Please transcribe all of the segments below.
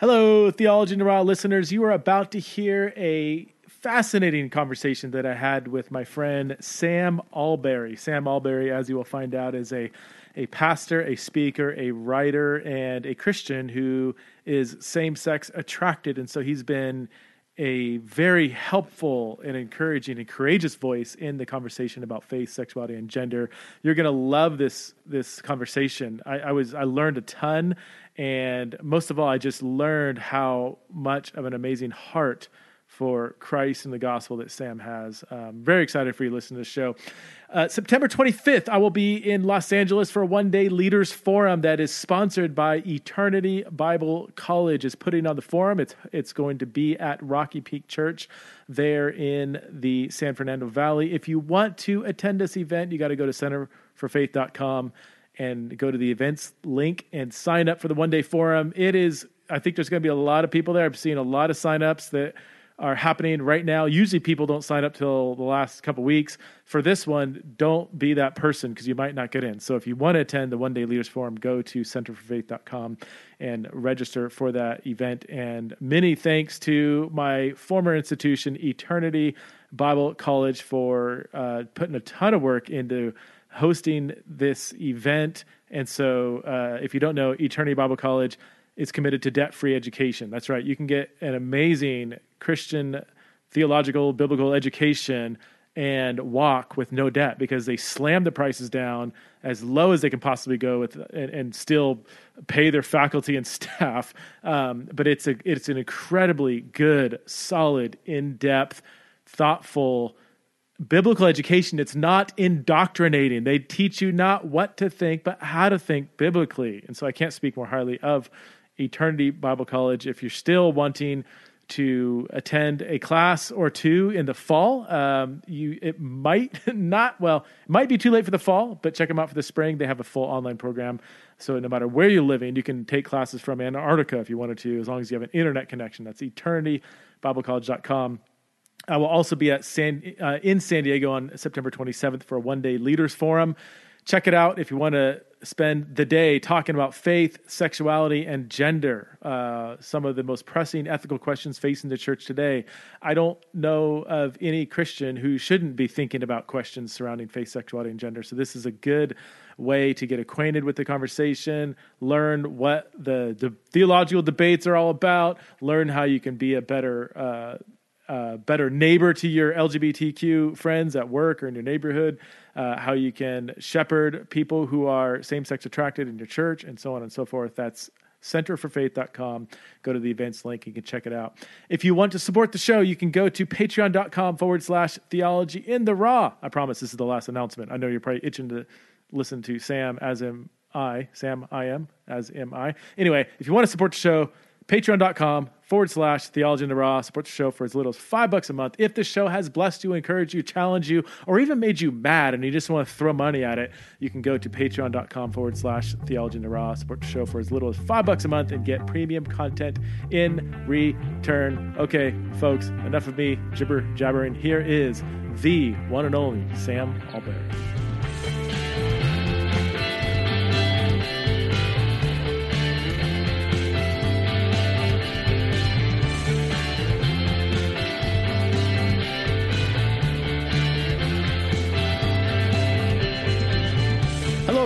Hello, Theology the Raw listeners. You are about to hear a fascinating conversation that I had with my friend Sam Allberry. Sam Allberry, as you will find out, is a, a pastor, a speaker, a writer, and a Christian who is same sex attracted. And so he's been a very helpful and encouraging and courageous voice in the conversation about faith, sexuality, and gender. You're going to love this this conversation. I, I, was I learned a ton, and most of all, I just learned how much of an amazing heart for Christ and the gospel that Sam has. Um, very excited for you to listen to the show. Uh, September 25th, I will be in Los Angeles for a one-day leaders forum that is sponsored by Eternity Bible College. is putting on the forum. It's it's going to be at Rocky Peak Church there in the San Fernando Valley. If you want to attend this event, you got to go to centerforfaith.com and go to the events link and sign up for the one-day forum. It is I think there's going to be a lot of people there. I've seen a lot of signups that are happening right now. Usually people don't sign up till the last couple weeks. For this one, don't be that person because you might not get in. So if you want to attend the one day leaders forum, go to centerforfaith.com and register for that event. And many thanks to my former institution, Eternity Bible College, for uh, putting a ton of work into hosting this event. And so uh, if you don't know, Eternity Bible College is committed to debt free education. That's right. You can get an amazing Christian theological biblical education and walk with no debt because they slam the prices down as low as they can possibly go with and, and still pay their faculty and staff. Um, but it's a it's an incredibly good, solid, in depth, thoughtful biblical education. It's not indoctrinating. They teach you not what to think, but how to think biblically. And so I can't speak more highly of Eternity Bible College. If you're still wanting to attend a class or two in the fall, um, you it might not well, it might be too late for the fall, but check them out for the spring. They have a full online program, so no matter where you're living, you can take classes from Antarctica if you wanted to, as long as you have an internet connection. That's EternityBibleCollege.com. I will also be at San uh, in San Diego on September 27th for a one day leaders forum. Check it out if you want to spend the day talking about faith, sexuality, and gender, uh, some of the most pressing ethical questions facing the church today. I don't know of any Christian who shouldn't be thinking about questions surrounding faith, sexuality, and gender. So, this is a good way to get acquainted with the conversation, learn what the, the theological debates are all about, learn how you can be a better. Uh, uh, better neighbor to your LGBTQ friends at work or in your neighborhood, uh, how you can shepherd people who are same sex attracted in your church, and so on and so forth. That's centerforfaith.com. Go to the events link. You can check it out. If you want to support the show, you can go to patreon.com forward slash theology in the raw. I promise this is the last announcement. I know you're probably itching to listen to Sam as am I, Sam I am, as am I. Anyway, if you want to support the show, patreon.com forward slash theology in the raw. Support the show for as little as five bucks a month. If the show has blessed you, encouraged you, challenged you, or even made you mad and you just want to throw money at it, you can go to patreon.com forward slash theology in the raw. Support the show for as little as five bucks a month and get premium content in return. Okay, folks, enough of me jibber jabbering. Here is the one and only Sam Allberry.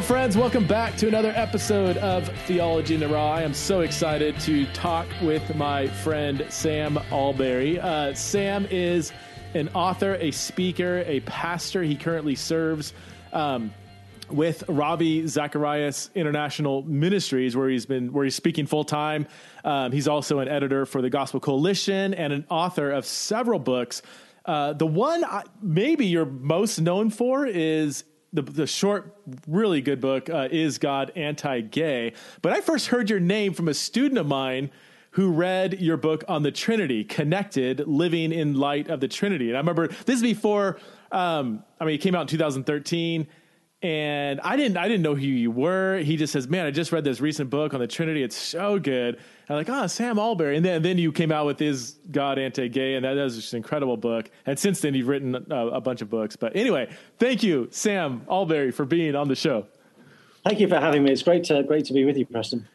Friends. Welcome back to another episode of Theology in the Raw. I am so excited to talk with my friend Sam Allberry. Uh, Sam is an author, a speaker, a pastor. He currently serves um, with Ravi Zacharias International Ministries, where he's been where he's speaking full time. Um, he's also an editor for the Gospel Coalition and an author of several books. Uh, the one I, maybe you're most known for is the, the short, really good book uh, is God anti-gay. But I first heard your name from a student of mine who read your book on the Trinity, Connected, Living in Light of the Trinity. And I remember this is before. Um, I mean, it came out in 2013 and I didn't I didn't know who you were. He just says, "Man, I just read this recent book on the Trinity. It's so good." I'm like, "Oh, Sam Allberry," and then and then you came out with his God Anti-Gay, and that, was just an incredible book. And since then, you've written a, a bunch of books. But anyway, thank you, Sam Allberry, for being on the show. Thank you for having me. It's great to great to be with you, Preston.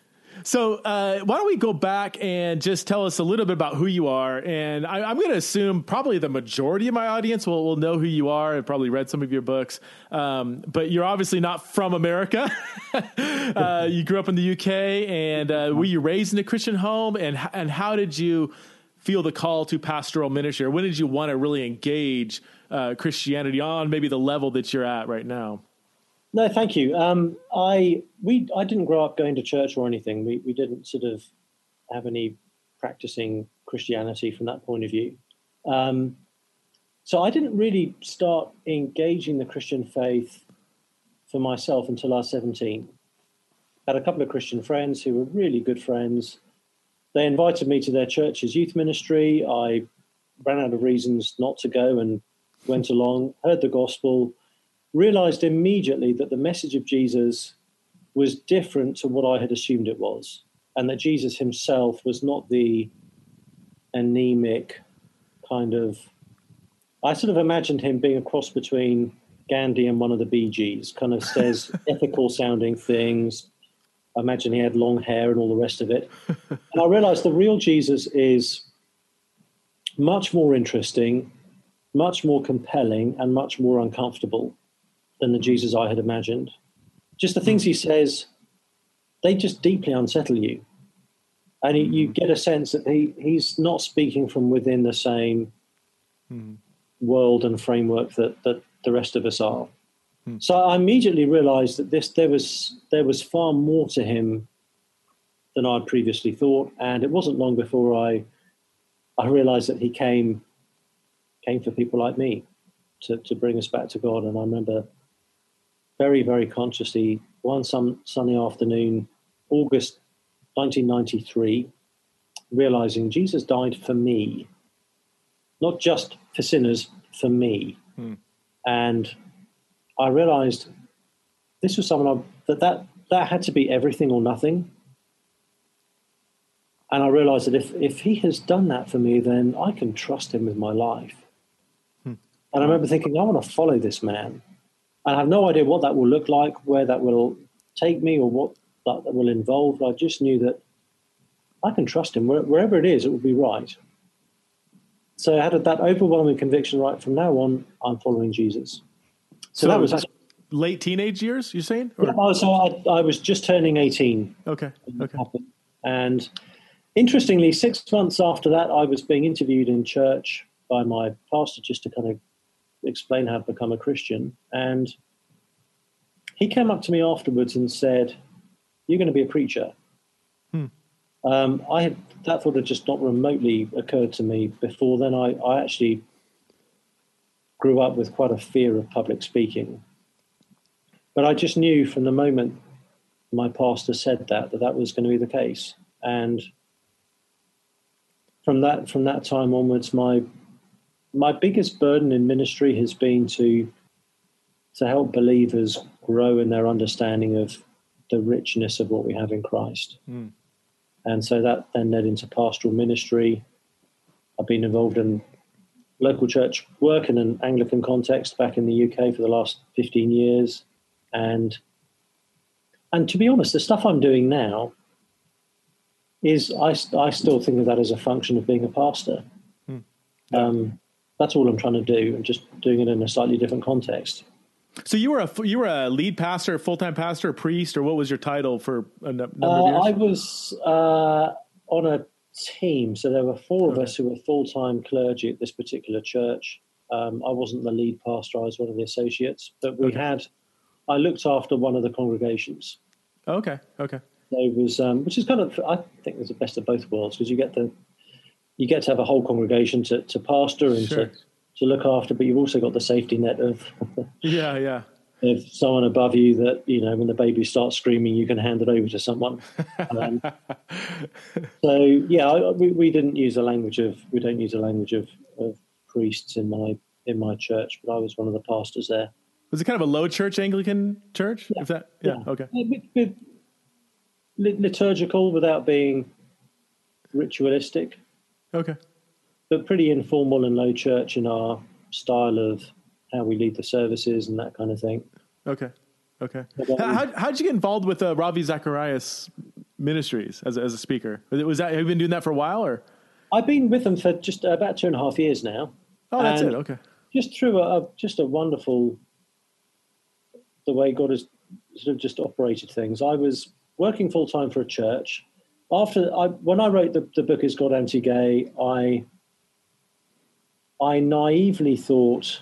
So, uh, why don't we go back and just tell us a little bit about who you are? And I, am going to assume probably the majority of my audience will, will know who you are and probably read some of your books. Um, but you're obviously not from America. uh, you grew up in the UK, and uh, were you raised in a Christian home? And and how did you feel the call to pastoral ministry? Or when did you want to really engage uh, Christianity on maybe the level that you're at right now? No, thank you. Um, I we I didn't grow up going to church or anything. We we didn't sort of have any practicing Christianity from that point of view. Um, so I didn't really start engaging the Christian faith for myself until I was 17. I had a couple of Christian friends who were really good friends. They invited me to their church's youth ministry. I ran out of reasons not to go and went along, heard the gospel, realized immediately that the message of Jesus was different to what I had assumed it was, and that Jesus himself was not the anemic kind of. I sort of imagined him being a cross between Gandhi and one of the Bee Gees, kind of says ethical sounding things. I imagine he had long hair and all the rest of it. and I realized the real Jesus is much more interesting, much more compelling, and much more uncomfortable than the Jesus I had imagined. Just the things he says, they just deeply unsettle you. And he, you get a sense that he, he's not speaking from within the same mm. world and framework that, that the rest of us are. Mm. So I immediately realized that this there was there was far more to him than I'd previously thought. And it wasn't long before I I realized that he came came for people like me to, to bring us back to God. And I remember very, very consciously one some sunny afternoon, August 1993, realizing Jesus died for me, not just for sinners, for me. Hmm. And I realized this was someone I, that, that that had to be everything or nothing. And I realized that if, if he has done that for me, then I can trust him with my life. Hmm. And I remember thinking, I want to follow this man. I have no idea what that will look like, where that will take me, or what that will involve. I just knew that I can trust him. Wherever it is, it will be right. So I had that overwhelming conviction right from now on, I'm following Jesus. So, so that was actually, late teenage years, you're saying? Or? Yeah, so I, I, was just turning 18. Okay. Okay. And interestingly, six months after that, I was being interviewed in church by my pastor just to kind of explain how to become a Christian. And he came up to me afterwards and said, You're going to be a preacher. Hmm. Um, I had that thought had just not remotely occurred to me before then. I, I actually grew up with quite a fear of public speaking. But I just knew from the moment my pastor said that that that was going to be the case. And from that from that time onwards, my my biggest burden in ministry has been to to help believers grow in their understanding of the richness of what we have in Christ. Mm. And so that then led into pastoral ministry. I've been involved in local church work in an Anglican context back in the UK for the last 15 years. And and to be honest, the stuff I'm doing now is I, I still think of that as a function of being a pastor. Mm. Um, that's all I'm trying to do, and just doing it in a slightly different context. So you were a you were a lead pastor, full time pastor, a priest, or what was your title for a number uh, of years? I was uh, on a team, so there were four okay. of us who were full time clergy at this particular church. Um, I wasn't the lead pastor; I was one of the associates, but we okay. had. I looked after one of the congregations. Okay. Okay. So it was, um, which is kind of, I think, it's the best of both worlds because you get the you get to have a whole congregation to, to pastor and sure. to, to look after, but you've also got the safety net of yeah, yeah, of someone above you that you know when the baby starts screaming, you can hand it over to someone. Um, so yeah, I, we, we didn't use a language of we don't use a language of, of priests in my in my church, but I was one of the pastors there. Was it kind of a low church Anglican church? Yeah. Is that yeah, yeah. okay? liturgical without being ritualistic. Okay. But pretty informal and low church in our style of how we lead the services and that kind of thing. Okay. Okay. Um, how, how'd you get involved with uh, Ravi Zacharias Ministries as a, as a speaker. Was that have you been doing that for a while or? I've been with them for just about two and a half years now. Oh, that's it. Okay. Just through a, a just a wonderful the way God has sort of just operated things. I was working full time for a church. After I, when I wrote the, the book "Is God Anti-Gay," I I naively thought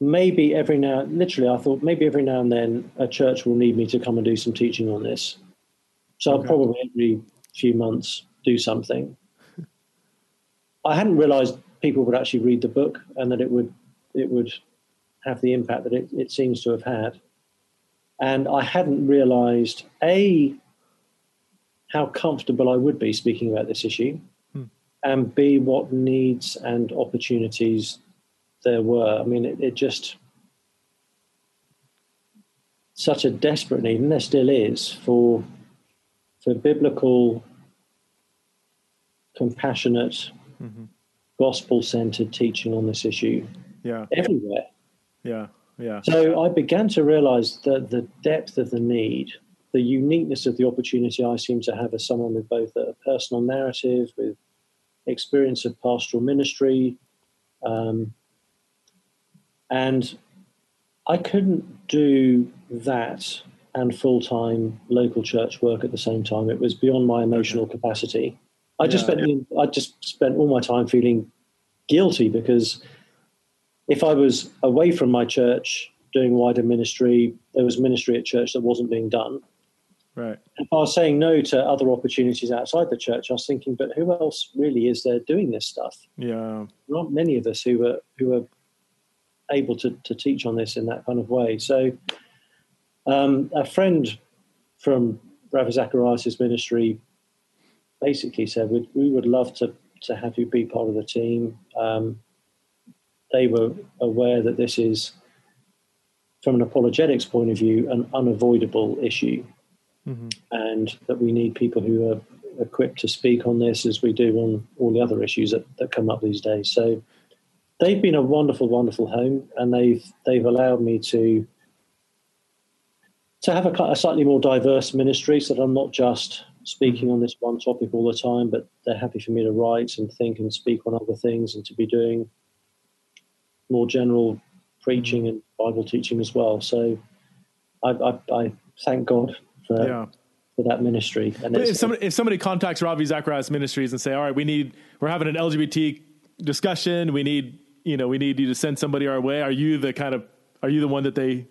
maybe every now, literally, I thought maybe every now and then a church will need me to come and do some teaching on this. So okay. I'll probably every few months do something. I hadn't realised people would actually read the book and that it would it would have the impact that it, it seems to have had. And I hadn't realised a how comfortable I would be speaking about this issue, hmm. and b what needs and opportunities there were. I mean, it, it just such a desperate need, and there still is for for biblical, compassionate, mm-hmm. gospel centered teaching on this issue. Yeah, everywhere. Yeah, yeah. So I began to realize that the depth of the need, the uniqueness of the opportunity I seem to have as someone with both a personal narrative, with experience of pastoral ministry, um, and I couldn't do that and full time local church work at the same time. It was beyond my emotional capacity. I yeah, just spent yeah. I just spent all my time feeling guilty because if I was away from my church doing wider ministry, there was ministry at church that wasn't being done. Right. If I was saying no to other opportunities outside the church, I was thinking, but who else really is there doing this stuff? Yeah. Not many of us who are who are able to, to teach on this in that kind of way. So, um, a friend from Ravi Zacharias' ministry basically said, we, we would love to, to have you be part of the team. Um, they were aware that this is, from an apologetics point of view, an unavoidable issue, mm-hmm. and that we need people who are equipped to speak on this as we do on all the other issues that, that come up these days. So, they've been a wonderful, wonderful home, and they've they've allowed me to to have a, a, slightly more diverse ministry, so that I'm not just speaking on this one topic all the time, but they're happy for me to write and think and speak on other things, and to be doing more general preaching and Bible teaching as well. So I, I, I thank God for. Yeah. For that ministry, and if somebody, if somebody contacts Ravi Zacharias Ministries and say, "All right, we need, we're having an LGBT discussion. We need you know, we need you to send somebody our way. Are you the kind of, are you the one that they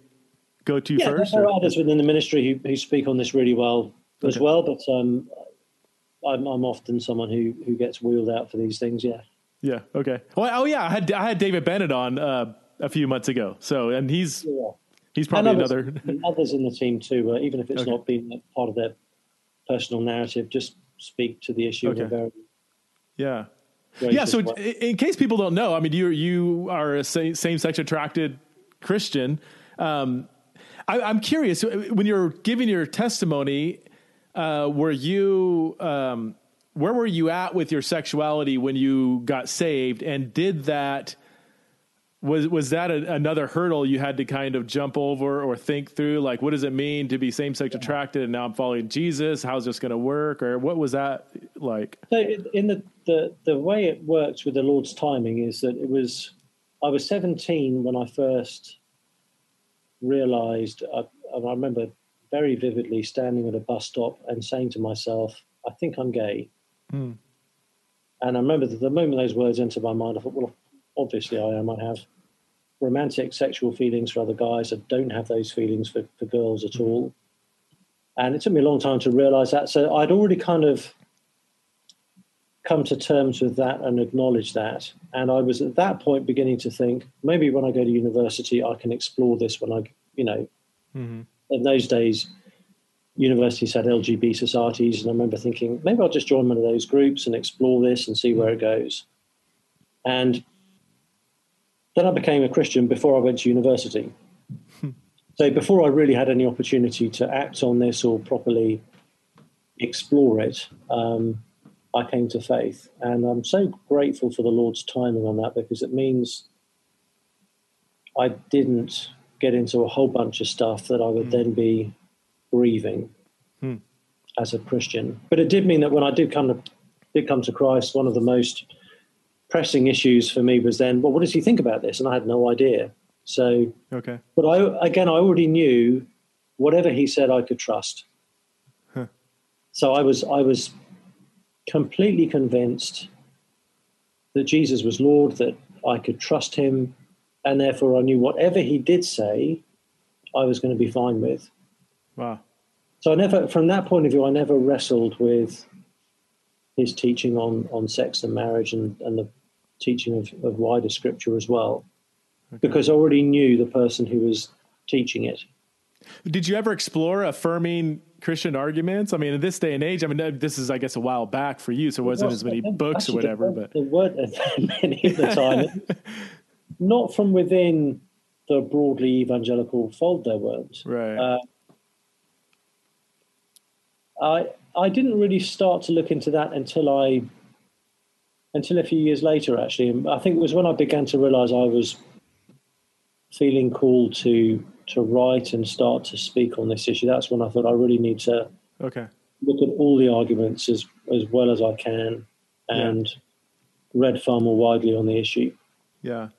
go to yeah, first? There are others within the ministry who, who speak on this really well okay. as well, but um, I'm, I'm often someone who, who gets wheeled out for these things. Yeah. Yeah. Okay. Well, oh yeah, I had I had David Bennett on uh, a few months ago. So, and he's yeah. He's probably others, another others in the team too. Uh, even if it's okay. not been part of their personal narrative, just speak to the issue. Okay. Very, yeah yeah. So, in case people don't know, I mean, you you are a same sex attracted Christian. Um, I, am curious when you're giving your testimony. Uh, were you um, where were you at with your sexuality when you got saved, and did that? Was was that a, another hurdle you had to kind of jump over or think through? Like what does it mean to be same sex attracted and now I'm following Jesus? How's this going to work? Or what was that like? So in the, the the way it works with the Lord's timing is that it was I was 17 when I first realized I, I remember very vividly standing at a bus stop and saying to myself I think I'm gay. Mm. and I remember that the moment those words entered my mind I thought well obviously I am. I have romantic sexual feelings for other guys. I don't have those feelings for, for girls at all. And it took me a long time to realize that. So I'd already kind of come to terms with that and acknowledge that. And I was at that point beginning to think maybe when I go to university, I can explore this when I, you know, mm-hmm. in those days, universities had LGBT societies. And I remember thinking maybe I'll just join one of those groups and explore this and see where it goes. And then I became a Christian before I went to university. so before I really had any opportunity to act on this or properly explore it, um, I came to faith. And I'm so grateful for the Lord's timing on that because it means I didn't get into a whole bunch of stuff that I would mm. then be grieving hmm. as a Christian. But it did mean that when I did come to did come to Christ, one of the most pressing issues for me was then, well, what does he think about this? And I had no idea. So, okay. But I again, I already knew whatever he said, I could trust. Huh. So I was I was completely convinced that Jesus was Lord, that I could trust him, and therefore I knew whatever he did say, I was going to be fine with. Wow. So I never, from that point of view, I never wrestled with his teaching on, on sex and marriage and, and the teaching of, of wider scripture as well, okay. because I already knew the person who was teaching it. Did you ever explore affirming Christian arguments? I mean, in this day and age, I mean, this is, I guess, a while back for you, so it wasn't as many books or whatever. But there weren't many at the time. Not from within the broadly evangelical fold, there weren't. Right. Uh, I I didn't really start to look into that until I until a few years later. Actually, I think it was when I began to realise I was feeling called to to write and start to speak on this issue. That's when I thought I really need to okay look at all the arguments as as well as I can and yeah. read far more widely on the issue. Yeah.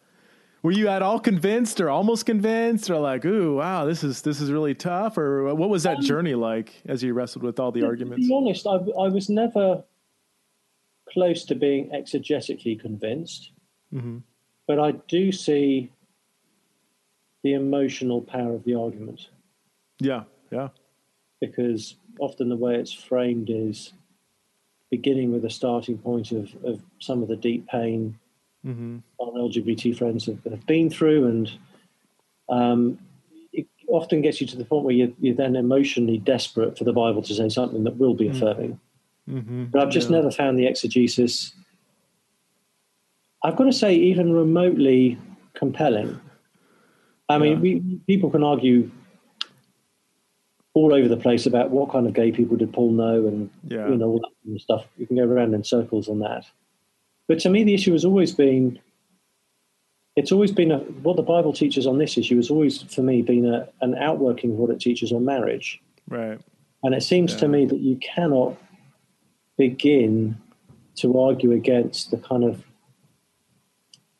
Were you at all convinced or almost convinced or like, ooh, wow, this is this is really tough? Or what was that um, journey like as you wrestled with all the to, arguments? To be honest, I, I was never close to being exegetically convinced, mm-hmm. but I do see the emotional power of the argument. Yeah, yeah. Because often the way it's framed is beginning with a starting point of, of some of the deep pain mm-hmm. our LGBT friends have, have been through, and um, it often gets you to the point where you're, you're, then emotionally desperate for the Bible to say something that will be mm-hmm. affirming. Mm-hmm. But I've just yeah. never found the exegesis. I've got to say, even remotely compelling. I yeah. mean, we, people can argue all over the place about what kind of gay people did Paul know, and yeah. you know all that kind of stuff. You can go around in circles on that. But to me, the issue has always been. It's always been a, what the Bible teaches on this issue has always, for me, been a, an outworking of what it teaches on marriage. Right. And it seems yeah. to me that you cannot begin to argue against the kind of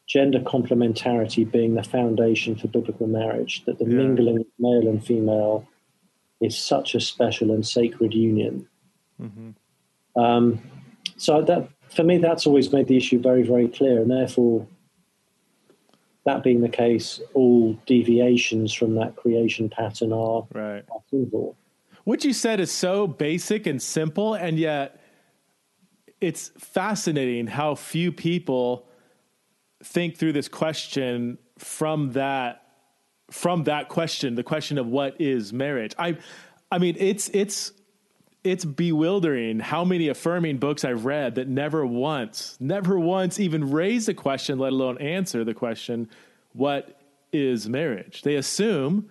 gender complementarity being the foundation for biblical marriage, that the yeah. mingling of male and female is such a special and sacred union. Mm-hmm. Um, so that for me, that's always made the issue very, very clear, and therefore, that being the case, all deviations from that creation pattern are, right. are. What you said is so basic and simple, and yet it's fascinating how few people think through this question from that from that question, the question of what is marriage. I I mean it's it's it's bewildering how many affirming books I've read that never once, never once even raise the question, let alone answer the question, what is marriage? They assume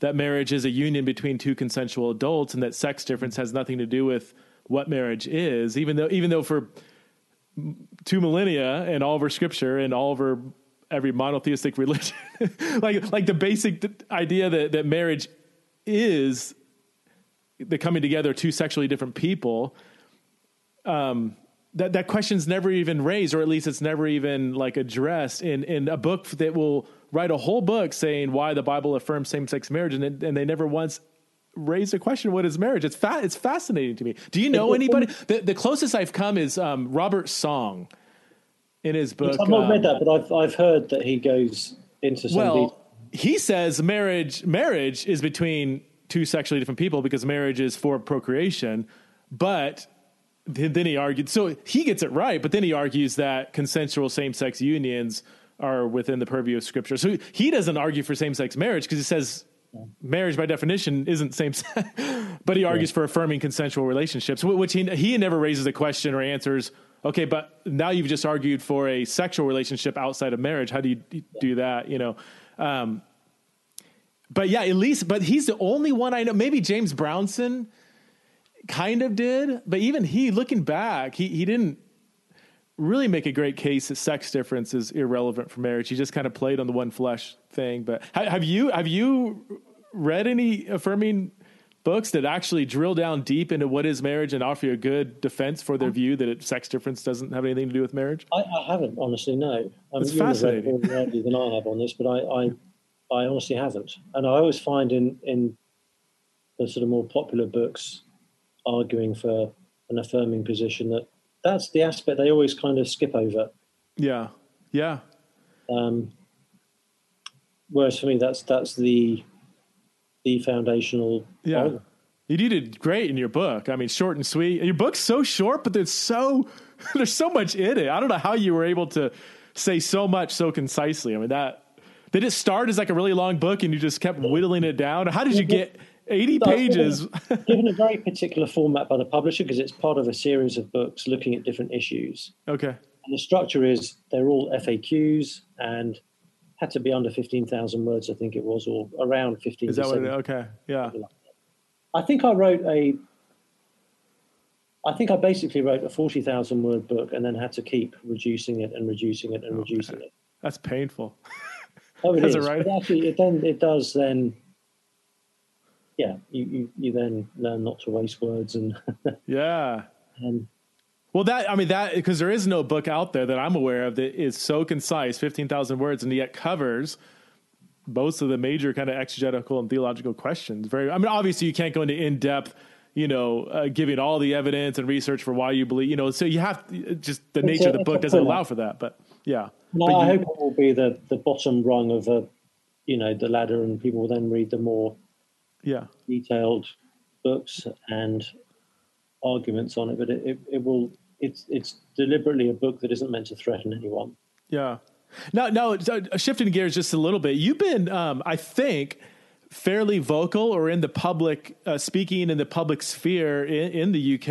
that marriage is a union between two consensual adults and that sex difference has nothing to do with what marriage is, even though even though for two millennia and all of our scripture and all of our every monotheistic religion, like like the basic idea that that marriage is the coming together of two sexually different people. Um, that that question's never even raised, or at least it's never even like addressed in in a book that will write a whole book saying why the Bible affirms same sex marriage, and and they never once raised a question what is marriage it's fa- it's fascinating to me do you know anybody the, the closest i've come is um, robert song in his book i've not um, read that but i've i've heard that he goes into some well detail. he says marriage marriage is between two sexually different people because marriage is for procreation but then he argued so he gets it right but then he argues that consensual same-sex unions are within the purview of scripture so he doesn't argue for same-sex marriage because he says marriage by definition isn't same sex, but he argues yeah. for affirming consensual relationships, which he, he never raises a question or answers. Okay, but now you've just argued for a sexual relationship outside of marriage. How do you do that? You know, um, but yeah, at least, but he's the only one I know. Maybe James Brownson kind of did, but even he, looking back, he he didn't really make a great case that sex difference is irrelevant for marriage. He just kind of played on the one flesh thing. But have you have you read any affirming books that actually drill down deep into what is marriage and offer you a good defense for their view that it, sex difference doesn't have anything to do with marriage? I, I haven't, honestly, no. I mean, It's you would have read fascinating. more than I have on this, but I, I, I honestly haven't. And I always find in, in the sort of more popular books arguing for an affirming position that that's the aspect they always kind of skip over. Yeah, yeah, Um, whereas for me, that's that's the the foundational. yeah. argument. You did great in your book. I mean, short and sweet. Your book's so short, but there's so there's so much in it. I don't know how you were able to say so much so concisely. I mean, that did it start as like a really long book and you just kept whittling it down? How did you get 80 pages? Given a very particular format by the publisher, because it's part of a series of books looking at different issues. okay. And the structure is they're all FAQs and had to be under 15,000 words, I think it was, or around 15. Is that what it, okay. Yeah. I think I wrote a. I think I basically wrote a 40,000 word book and then had to keep reducing it and reducing it and reducing it. That's painful. Oh, it As a is. actually, it then it does then. Yeah, you, you, you then learn not to waste words and Yeah. and Well, that I mean that because there is no book out there that I'm aware of that is so concise, fifteen thousand words, and yet covers most of the major kind of exegetical and theological questions. Very, I mean, obviously you can't go into in depth, you know, uh, giving all the evidence and research for why you believe, you know. So you have just the nature a- of the book doesn't allow for that. But yeah, No, I you- hope it will be the, the bottom rung of a, you know, the ladder, and people will then read the more yeah, detailed books and arguments on it. But it, it, it will. It's it's deliberately a book that isn't meant to threaten anyone. yeah. Now, now uh, shifting gears just a little bit. You've been, um, I think. Fairly vocal or in the public uh, speaking in the public sphere in, in the UK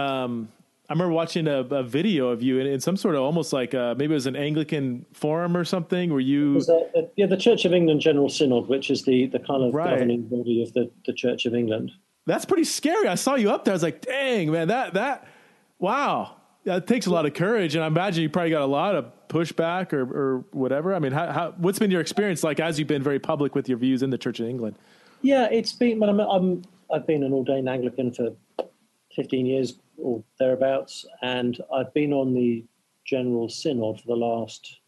um, I remember watching a, a video of you in, in some sort of almost like uh maybe it was an Anglican forum or something where you a, a- yeah, the Church of England General Synod, which is the, the kind of Right. governing body of the, the Church of England. that's pretty scary. I saw you up there. I was like, dang man, that that wow, that takes a lot of courage. And I imagine you probably got a lot of pushback or or whatever. I mean, how, how what's been your experience like as you've been very public with your views in the Church of England? Yeah, it's been. Well, I'm, I'm I've been an ordained Anglican for 15 years or thereabouts, and I've been on the General Synod for the last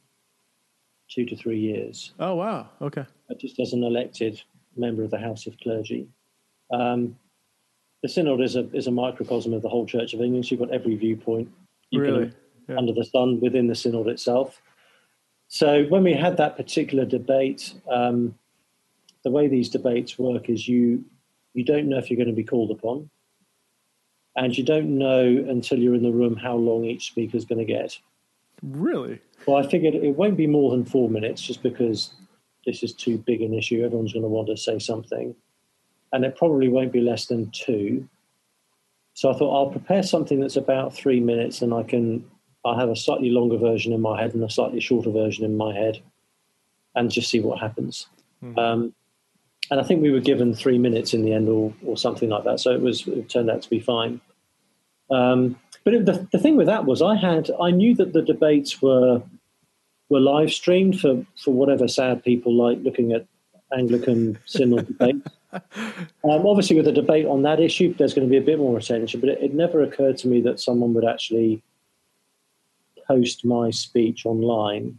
two to three years, Oh wow, okay, just as an elected member of the House of Clergy. Um, the Synod is a is a microcosm of the whole Church of England. So you've got every viewpoint you can really, yeah. under the sun within the synod itself. So when we had that particular debate, um, the way these debates work is you you don't know if you're going to be called upon, and you don't know until you're in the room how long each speaker is going to get. really, Well, I figured it won't be more than four minutes, just because this is too big an issue. Everyone's going to want to say something, and it probably won't be less than two. So I thought I'll prepare something that's about three minutes, and I can I'll have a slightly longer version in my head and a slightly shorter version in my head, and just see what happens. Um, and I think we were given three minutes in the end, or or something like that. So it was it turned out to be fine. Um, but it, the, the thing with that was I had I knew that the debates were were live streamed for for whatever sad people like looking at Anglican synod debates. Um, obviously, with a debate on that issue, there's going to be a bit more attention. But it, it never occurred to me that someone would actually post my speech online.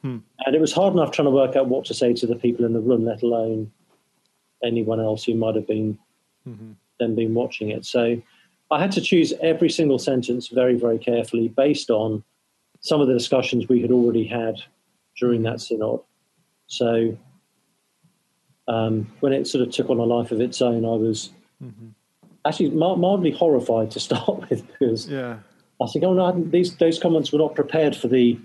Hmm. And it was hard enough trying to work out what to say to the people in the room, let alone anyone else who might have been Mhm. then been watching it. So I had to choose every single sentence very, very carefully based on some of the discussions we had already had during that synod. So um, when it sort of took on a life of its own, I was actually mi- mildly horrified to start with because yeah, I think, oh no, I these those comments were not prepared for the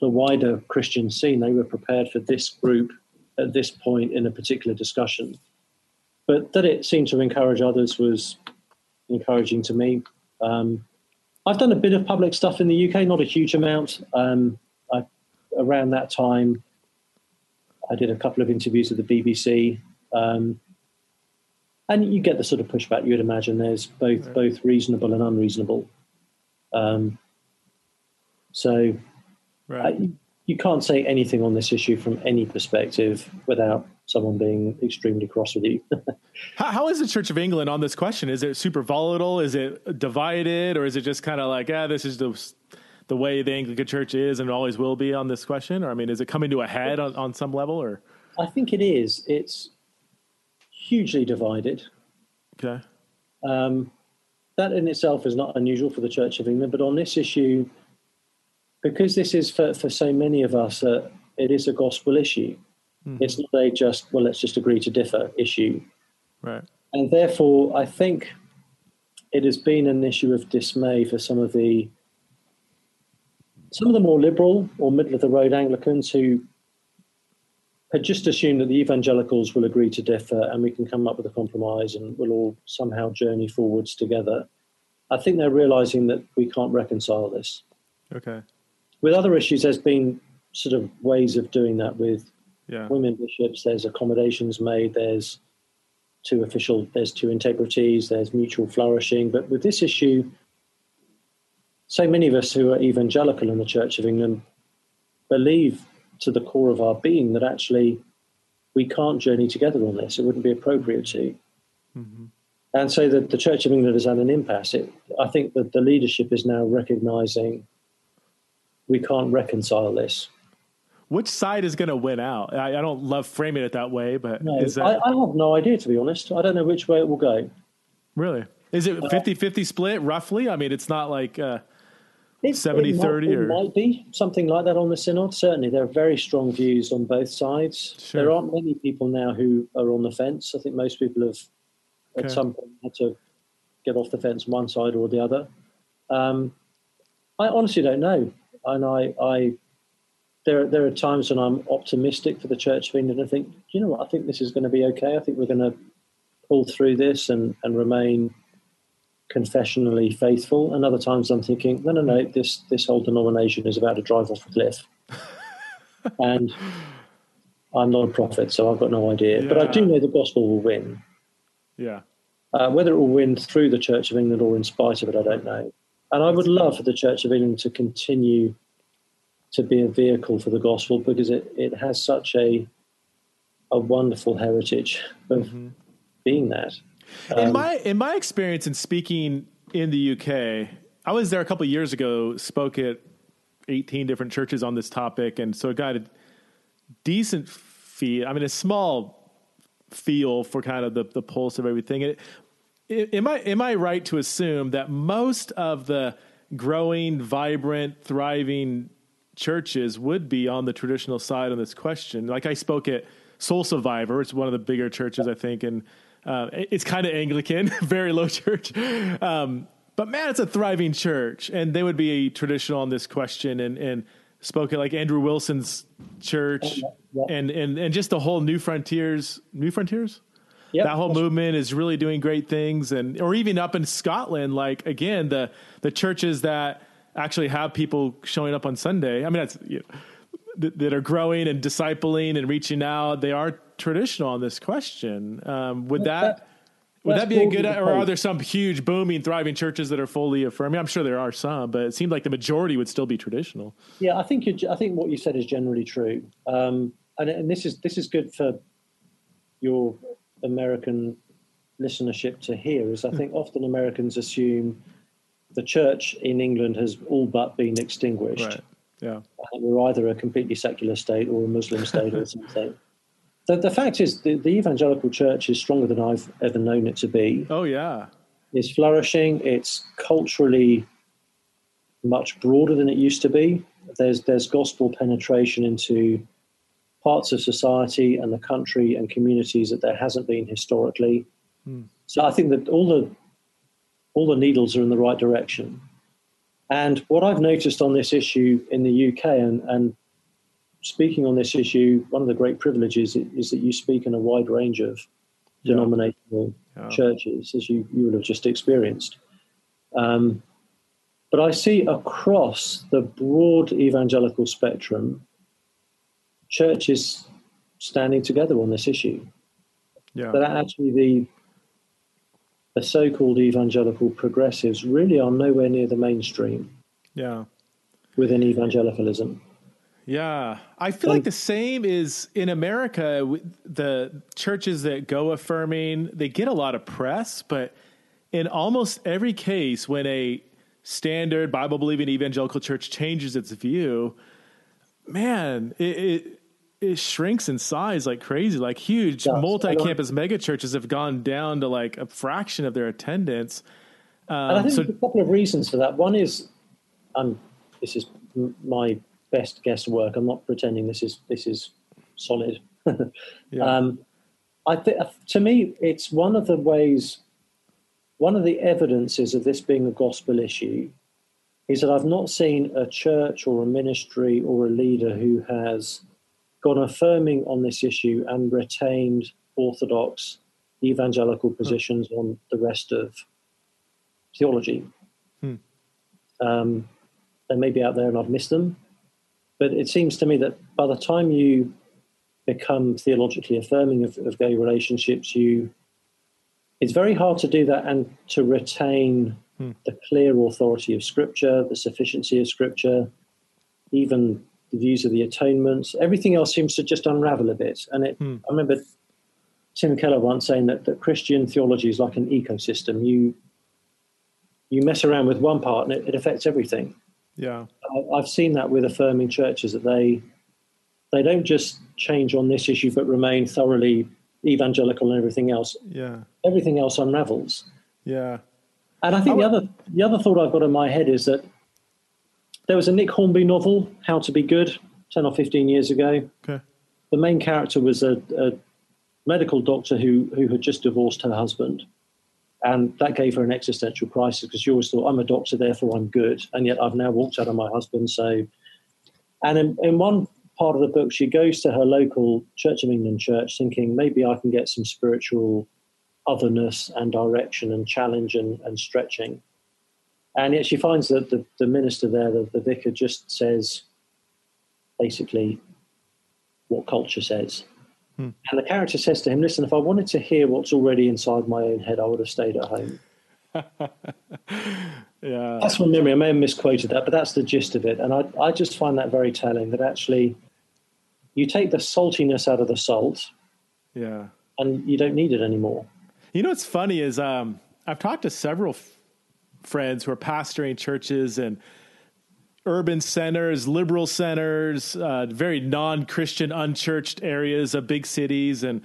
the wider Christian scene. They were prepared for this group at this point in a particular discussion. But that it seemed to encourage others was encouraging to me. Um, I've done a bit of public stuff in the UK, not a huge amount. Um, I, around that time, I did a couple of interviews with the BBC. Um, and you get the sort of pushback you'd imagine. There's both both reasonable and unreasonable. Um, so right. I, you can't say anything on this issue from any perspective without someone being extremely cross with you. how, how is the Church of England on this question? Is it super volatile? Is it divided, or is it just kind of like, ah, this is the the way the Anglican Church is and always will be on this question? Or I mean, is it coming to a head on, on some level? Or I think it is. It's hugely divided. Okay. Um, that in itself is not unusual for the Church of England, but on this issue, because this is for, for so many of us, uh, it is a gospel issue. Mm-hmm. It's not a just, well, let's just agree to differ issue. Right. And therefore, I think it has been an issue of dismay for some of the some of the more liberal or middle of the road Anglicans who had just assumed that the evangelicals will agree to differ and we can come up with a compromise and we'll all somehow journey forwards together. I think they're realizing that we can't reconcile this. Okay. With other issues, there's been sort of ways of doing that with yeah. women bishops. There's accommodations made. There's two official. There's two integrities. There's mutual flourishing. But with this issue, so many of us who are evangelical in the Church of England believe to the core of our being that actually we can't journey together on this. It wouldn't be appropriate to. Mm-hmm. And so the, the Church of England is at an impasse. It, I think that the leadership is now recognizing we can't reconcile this. Which side is going to win out? I, I, don't love framing it that way, but no, that... I, I, have no idea, to be honest. I don't know which way it will go. Really? Is it 50 50 split roughly? I mean, it's not like. Uh, it, 70 it 30 or might be something like that on the synod certainly there are very strong views on both sides sure. there aren't many people now who are on the fence i think most people have okay. at some point had to get off the fence one side or the other um, i honestly don't know and i i there, there are times when I'm optimistic for the Church of England. I think, you know what, I think this is going to be okay. I think we're going to pull through this and, and remain confessionally faithful, and other times I'm thinking, no, no, no, this this whole denomination is about to drive off a cliff, and I'm not a prophet, so I've got no idea. Yeah. But I do know the gospel will win. Yeah. Uh, whether it will win through the Church of England or in spite of it, I don't know. And I would love for the Church of England to continue to be a vehicle for the gospel because it, it has such a a wonderful heritage of mm-hmm. being that. Um, in my in my experience in speaking in the UK, I was there a couple years ago, spoke at 18 different churches on this topic, and so I got a decent feel. I mean, a small feel for kind of the, the pulse of everything. It, it, am I am I right to assume that most of the growing, vibrant, thriving churches would be on the traditional side on this question? Like I spoke at Soul Survivor, it's one of the bigger churches I think, and uh, it's kind of Anglican, very low church. Um, but man, it's a thriving church, and they would be traditional on this question and and spoken like Andrew Wilson's church, and and and just the whole New Frontiers, New Frontiers. Yep. That whole movement is really doing great things, and or even up in Scotland, like again the the churches that actually have people showing up on Sunday. I mean, that's you know, that, that, are growing and discipling and reaching out. They are traditional on this question. Um, would that, would that be a good, or are there some huge, booming, thriving churches that are fully affirming? I'm sure there are some, but it seemed like the majority would still be traditional. Yeah, I think I think what you said is generally true, um, and, and this is this is good for your American listenership to hear. Is I hmm. think often Americans assume the church in England has all but been extinguished. Right. Yeah, we're either a completely secular state or a Muslim state or something. The, the fact is, the, the, evangelical church is stronger than I've ever known it to be. Oh, yeah. It's flourishing. It's culturally much broader than it used to be. There's, there's gospel penetration into parts of society and the country and communities that there hasn't been historically. Hmm. So I think that all the all the needles are in the right direction. And what I've noticed on this issue in the UK and, and speaking on this issue, one of the great privileges is that you speak in a wide range of yeah. denominational yeah. churches, as you, you will have just experienced. Um, but I see across the broad evangelical spectrum churches standing together on this issue. Yeah. That actually the the so-called evangelical progressives really are nowhere near the mainstream. Yeah. Within evangelicalism. Yeah, I feel like the same is in America. The churches that go affirming, they get a lot of press, but in almost every case, when a standard Bible believing evangelical church changes its view, man, it, it, it shrinks in size like crazy. Like huge yes, multi campus mega churches have gone down to like a fraction of their attendance. Um, and I think so, there's a couple of reasons for that. One is, um, this is my best guesswork. I'm not pretending this is this is solid. yeah. um, I think to me, it's one of the ways, one of the evidences of this being a gospel issue is that I've not seen a church or a ministry or a leader who has gone affirming on this issue and retained orthodox evangelical hmm. positions hmm. on the rest of theology. Hmm. Um, they may be out there and I've missed them, but it seems to me that by the time you become theologically affirming of, of gay relationships, you it's very hard to do that and to retain hmm. the clear authority of Scripture, the sufficiency of Scripture, even the views of the atonements. Everything else seems to just unravel a bit. And it, hmm. I remember Tim Keller once saying that, that Christian theology is like an ecosystem. You you mess around with one part and it, it affects everything. Yeah, I, I've seen that with affirming churches that they they don't just change on this issue but remain thoroughly evangelical and everything else. Yeah, everything else unravels. Yeah, and I think the other the other thought I've got in my head is that there was a Nick Hornby novel, How to Be Good, ten or fifteen years ago. Okay. The main character was a, a medical doctor who who had just divorced her husband, and that gave her an existential crisis because she always thought, I'm a doctor, therefore I'm good. And yet I've now walked out on my husband. So, and in, in one part of the book, she goes to her local Church of England church thinking, maybe I can get some spiritual otherness and direction and challenge and, and stretching. And yet she finds that the, the minister there, the, the vicar, just says basically what culture says. Hmm. And the character says to him, Listen, if I wanted to hear what's already inside my own head, I would have stayed at home. yeah. That's my memory. I may have misquoted that, but that's the gist of it. And I, I just find that very telling that actually you take the saltiness out of the salt. Yeah. And you don't need it anymore. You know what's funny is um, I've talked to several f- friends who are pastoring churches and urban centers, liberal centers, uh, very non-Christian, unchurched areas of big cities, and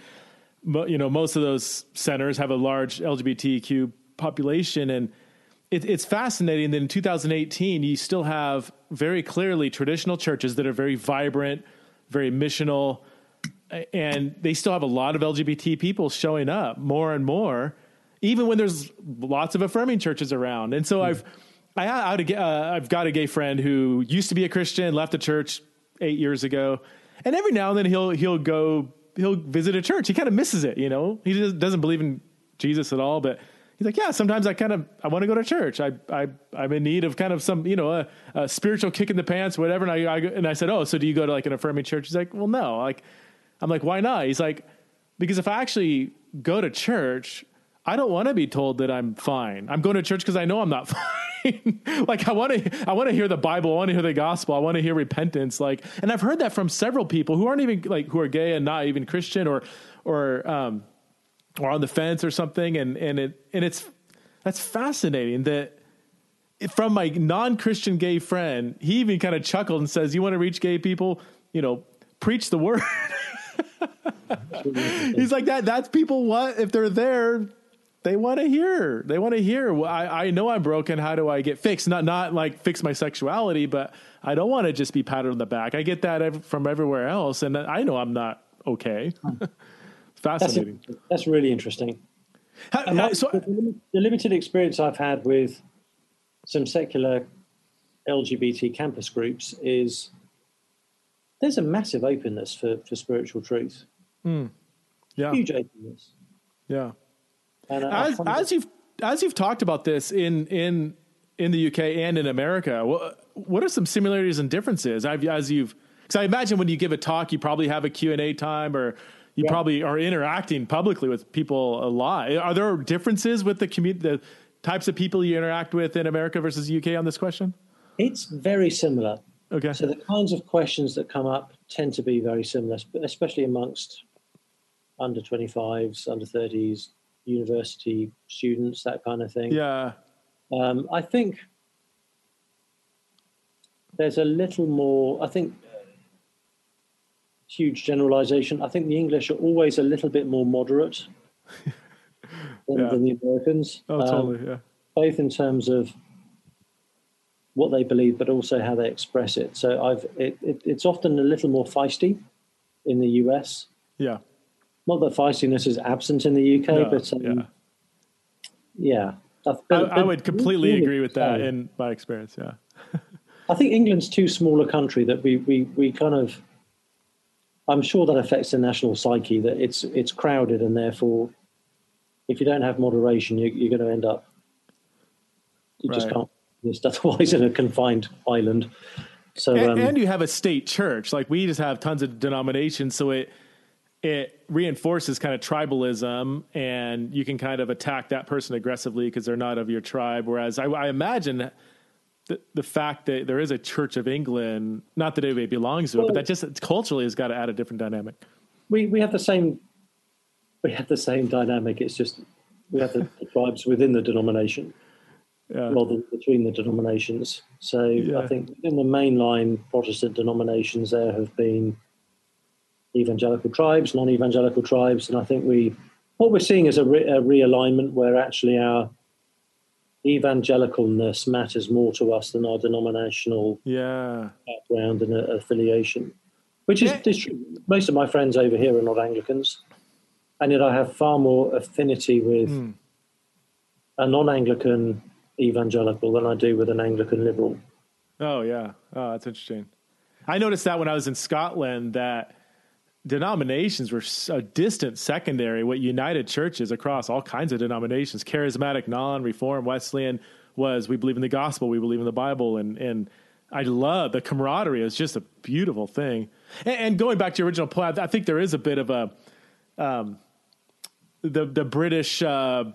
you know most of those centers have a large LGBTQ population, and it, it's fascinating that in 2018 you still have very clearly traditional churches that are very vibrant, very missional, and they still have a lot of LGBT people showing up more and more, even when there's lots of affirming churches around, and so mm. I've I, a, uh, I've got a gay friend who used to be a Christian, left the church eight years ago, and every now and then he'll he'll go he'll visit a church. He kind of misses it, you know. He just doesn't believe in Jesus at all, but he's like, yeah, sometimes I kind of I want to go to church. I I I'm in need of kind of some you know a, a spiritual kick in the pants, whatever. And I, I, and I said, oh, so do you go to like an affirming church? He's like, well, no. Like I'm like, why not? He's like, because if I actually go to church, I don't want to be told that I'm fine. I'm going to church because I know I'm not fine. like I want to I want to hear the Bible, I want to hear the gospel, I want to hear repentance like and I've heard that from several people who aren't even like who are gay and not even Christian or or um or on the fence or something and and it and it's that's fascinating that from my non-Christian gay friend, he even kind of chuckled and says, "You want to reach gay people, you know, preach the word." He's like that. That's people. What if they're there? they want to hear. They want to hear. I, I know I'm broken. How do I get fixed? Not not like fix my sexuality, but I don't want to just be patted on the back. I get that ev- from everywhere else, and I know I'm not okay. Fascinating. That's, that's, really interesting. How, so, the, the limited experience I've had with some secular LGBT campus groups is there's a massive openness for, for spiritual truth. Mm, yeah. Huge openness. Yeah. And, uh, as, as you've as you've talked about this in in in the UK and in America, what, what are some similarities and differences? I've, as you've because I imagine when you give a talk, you probably have a Q and A time, or you yeah. probably are interacting publicly with people a lot. Are there differences with the community, the types of people you interact with in America versus the UK on this question? It's very similar. Okay. So the kinds of questions that come up tend to be very similar, especially amongst under 25s, under 30s, university students, that kind of thing. Yeah. Um, I think there's a little more, I think, huge generalization. I think the English are always a little bit more moderate than, Yeah. than the Americans. Oh, Um, totally. Yeah. both in terms of what they believe, but also how they express it. So I've it, it, it's often a little more feisty in the US. Yeah. Not that feistiness is absent in the UK, No, but um, yeah. yeah. I, I, but- I but would completely agree with that in my experience. Yeah. I think England's too small a country that we, we, we kind of. I'm sure that affects the national psyche that it's it's crowded and therefore, if you don't have moderation, you, you're going to end up. You just can't exist otherwise in a confined island. So and, um, and you have a state church. Like we just have tons of denominations, so it it reinforces kind of tribalism, and you can kind of attack that person aggressively because they're not of your tribe. Whereas I, I imagine the the fact that there is a Church of England, not that anybody belongs to it, but that just culturally has got to add a different dynamic. we we have the same we have the same dynamic. It's just we have the, the tribes within the denomination Yeah. rather than between the denominations. So Yeah. I think in the mainline Protestant denominations, there have been evangelical tribes, non-evangelical tribes, and I think we what we're seeing is a, re, a realignment where actually our evangelicalness matters more to us than our denominational yeah. background and uh, affiliation, which is, is true. Most of my friends over here are not Anglicans, and yet I have far more affinity with Mm. a non-Anglican evangelical than I do with an Anglican liberal. Oh yeah. Oh, that's interesting. I noticed that when I was in Scotland that denominations were a distant secondary. What united churches across all kinds of denominations, charismatic, non-reform, Wesleyan, was we believe in the gospel, we believe in the Bible, and and I love the camaraderie. It's just a beautiful thing. And, and going back to your original point, I think there is a bit of a um, the the British uh,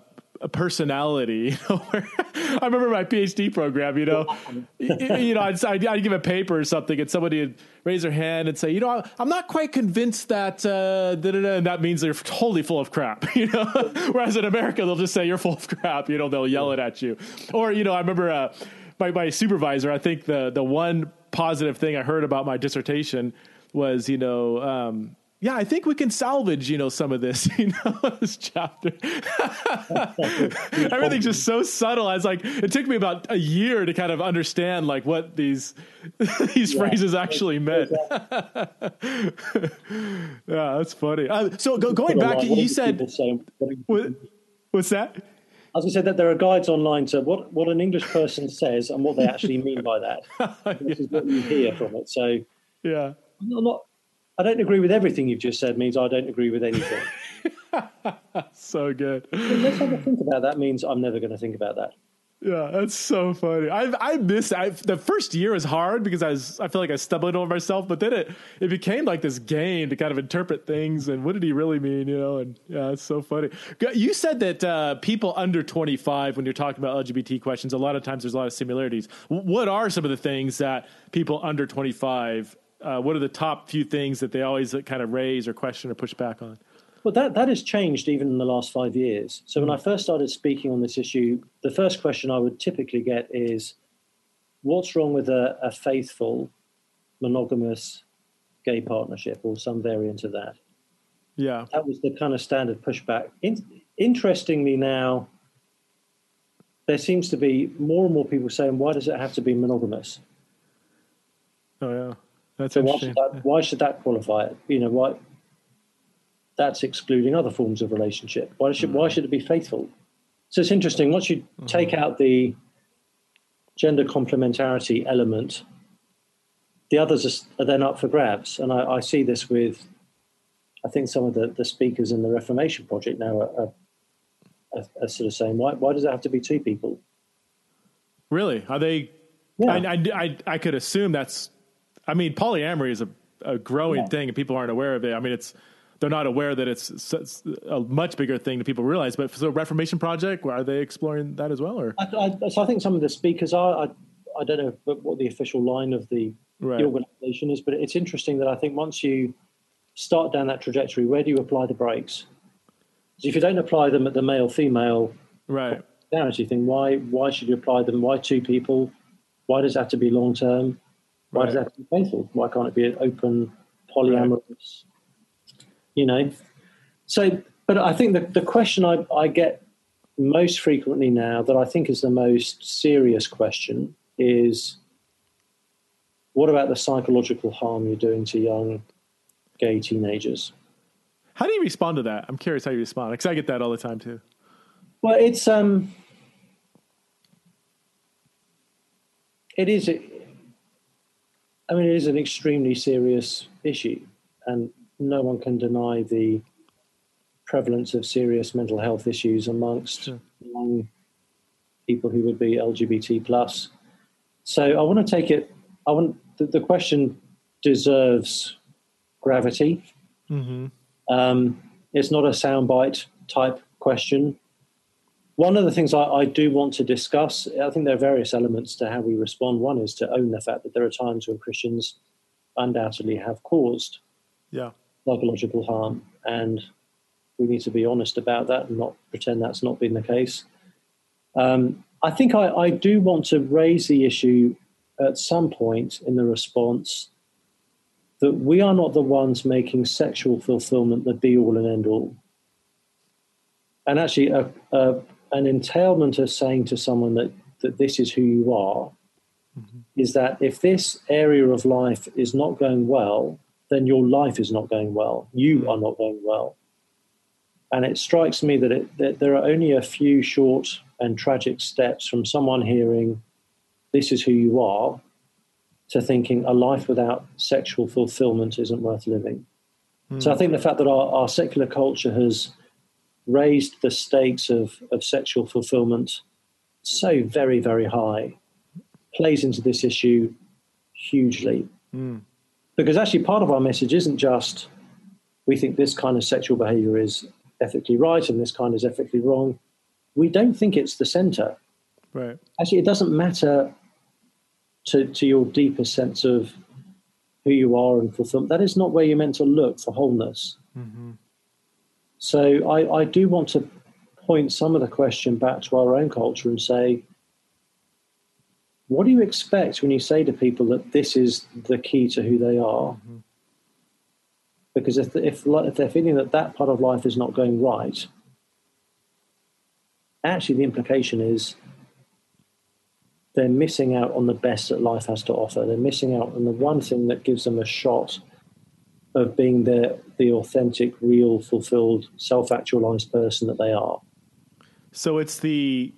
personality. I remember my PhD program. You know, you, know, I'd, I'd, give a paper or something, and somebody would raise their hand and say, "You know, I'm not quite convinced that," uh, da-da-da," and that means they're totally full of crap. You know, whereas in America they'll just say you're full of crap. You know, they'll yell it at you. Or you know, I remember uh, my my supervisor. I think the the one positive thing I heard about my dissertation was, you know. Um, yeah, I think we can salvage, you know, some of this, you know, this chapter. Everything's just so subtle. I was like, it took me about a year to kind of understand like what these these Yeah. phrases actually meant. yeah, that's funny. Uh, so go, going back, what you said what, what's that? As I said, that there are guides online to what, what an English person says and what they actually mean by that. This is what you hear from it. So Yeah, I'm not- I don't agree with everything you've just said. Means I don't agree with anything. so good. Let's have a think about that. Means I'm never going to think about that. Yeah, that's so funny. I I missed I, the first year was hard because I was I feel like I stumbled over myself, but then it it became like this game to kind of interpret things and what did he really mean, you know? And yeah, it's so funny. You said that uh, people under twenty five, when you're talking about LGBT questions, a lot of times there's a lot of similarities. What are some of the things that people under twenty five? Uh, what are the top few things that they always kind of raise or question or push back on? Well, that, that has changed even in the last five years. So when I first started speaking on this issue, the first question I would typically get is, what's wrong with a, a faithful, monogamous gay partnership or some variant of that? Yeah, That was the kind of standard pushback. In, interestingly now, there seems to be more and more people saying, why does it have to be monogamous? oh yeah, that's So why should, that, why should that qualify it? You know, why? That's excluding other forms of relationship. Why should why hmm. should it be faithful? So it's interesting. Once you hmm. take out the gender complementarity element, the others are, are then up for grabs. And I, I see this with, I think some of the, the speakers in the Reformation Project now are, are, are, are sort of saying, why why does it have to be two people? Really? Are they? Yeah. I, I, I, I could assume that's. I mean, polyamory is a, a growing Yeah. thing, and people aren't aware of it. I mean, it's they're not aware that it's, a much bigger thing that people realize. But so, Reformation Project, are they exploring that as well? Or I, I, so I think some of the speakers are. I, I don't know what- the official line of the right. the organisation is. But it's interesting that I think once you start down that trajectory, where do you apply the brakes? So if you don't apply them at the male female right clarity thing, why why should you apply them? Why two people? Why does that have to be long term? Why right. does it have to be faithful? Why can't it be an open, polyamorous? You know. So, but I think the, the question I, I get most frequently now that I think is the most serious question is what about the psychological harm you're doing to young gay teenagers? how do you respond to that i'm curious how you respond because i get that all the time too Well, it's um, it is. I mean, it is an extremely serious issue, and no one can deny the prevalence of serious mental health issues amongst Sure. young people who would be LGBT plus. So I want to take it. I want the, the question deserves gravity. mm-hmm. Um, it's not a soundbite type question. One of the things I, I do want to discuss, I think there are various elements to how we respond. One is to own the fact that there are times when Christians undoubtedly have caused yeah psychological harm, and we need to be honest about that and not pretend that's not been the case. Um, I think I, I do want to raise the issue at some point in the response that we are not the ones making sexual fulfillment the be all and end all. And actually, a, a, an entailment of saying to someone that, that this is who you are mm-hmm. is that if this area of life is not going well, then your life is not going well. You mm-hmm. are not going well. And it strikes me that, it, that there are only a few short and tragic steps from someone hearing, this is who you are, to thinking a life without sexual fulfillment isn't worth living. So I mm. think the fact that our, our secular culture has raised the stakes of, of sexual fulfillment so very, very high plays into this issue hugely. Mm. Because actually, part of our message isn't just we think this kind of sexual behavior is ethically right and this kind is ethically wrong. We don't think it's the center. right Actually, it doesn't matter to, to your deeper sense of who you are and fulfillment. That is not where you're meant to look for wholeness. mm-hmm. So I, I do want to point some of the question back to our own culture and say, what do you expect when you say to people that this is the key to who they are? Mm-hmm. Because if, if, if they're feeling that that part of life is not going right, actually the implication is they're missing out on the best that life has to offer. They're missing out on the one thing that gives them a shot of being the, the authentic, real, fulfilled, self actualized person that they are. So it's the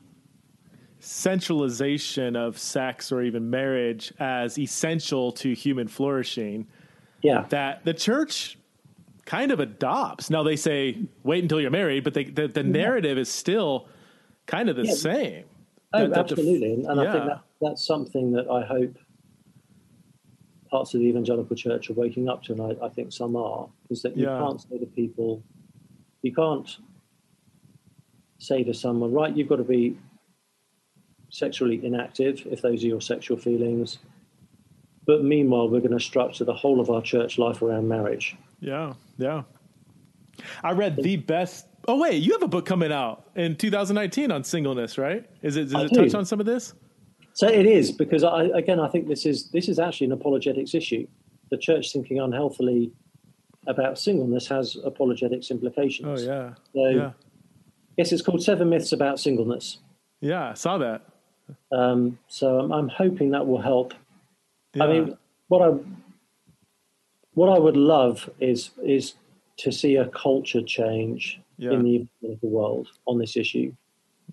centralization of sex or even marriage as essential to human flourishing Yeah. that the church kind of adopts. Now they say wait until you're married, but they, the, the narrative is still kind of the Yeah. same. Oh, That- that the- absolutely. And, and I think that, that's something that I hope parts of the evangelical church are waking up to, and I, I think some are, is that you Yeah. can't say to people, you can't say to someone, right, you've got to be sexually inactive if those are your sexual feelings. But meanwhile, we're going to structure the whole of our church life around marriage. Yeah, yeah. I read the best. Oh wait, you have a book coming out in 2019 on singleness, right? Is it does I it touch on some of this? So it is because I, again, I think this is this is actually an apologetics issue. The church thinking unhealthily about singleness has apologetics implications. Oh yeah, So yeah, yes, it's called Seven Myths About Singleness. yeah. I saw that. Um, so I'm, I'm hoping that will help. Yeah. I mean, what I what I would love is is to see a culture change Yeah. in the evangelical world on this issue.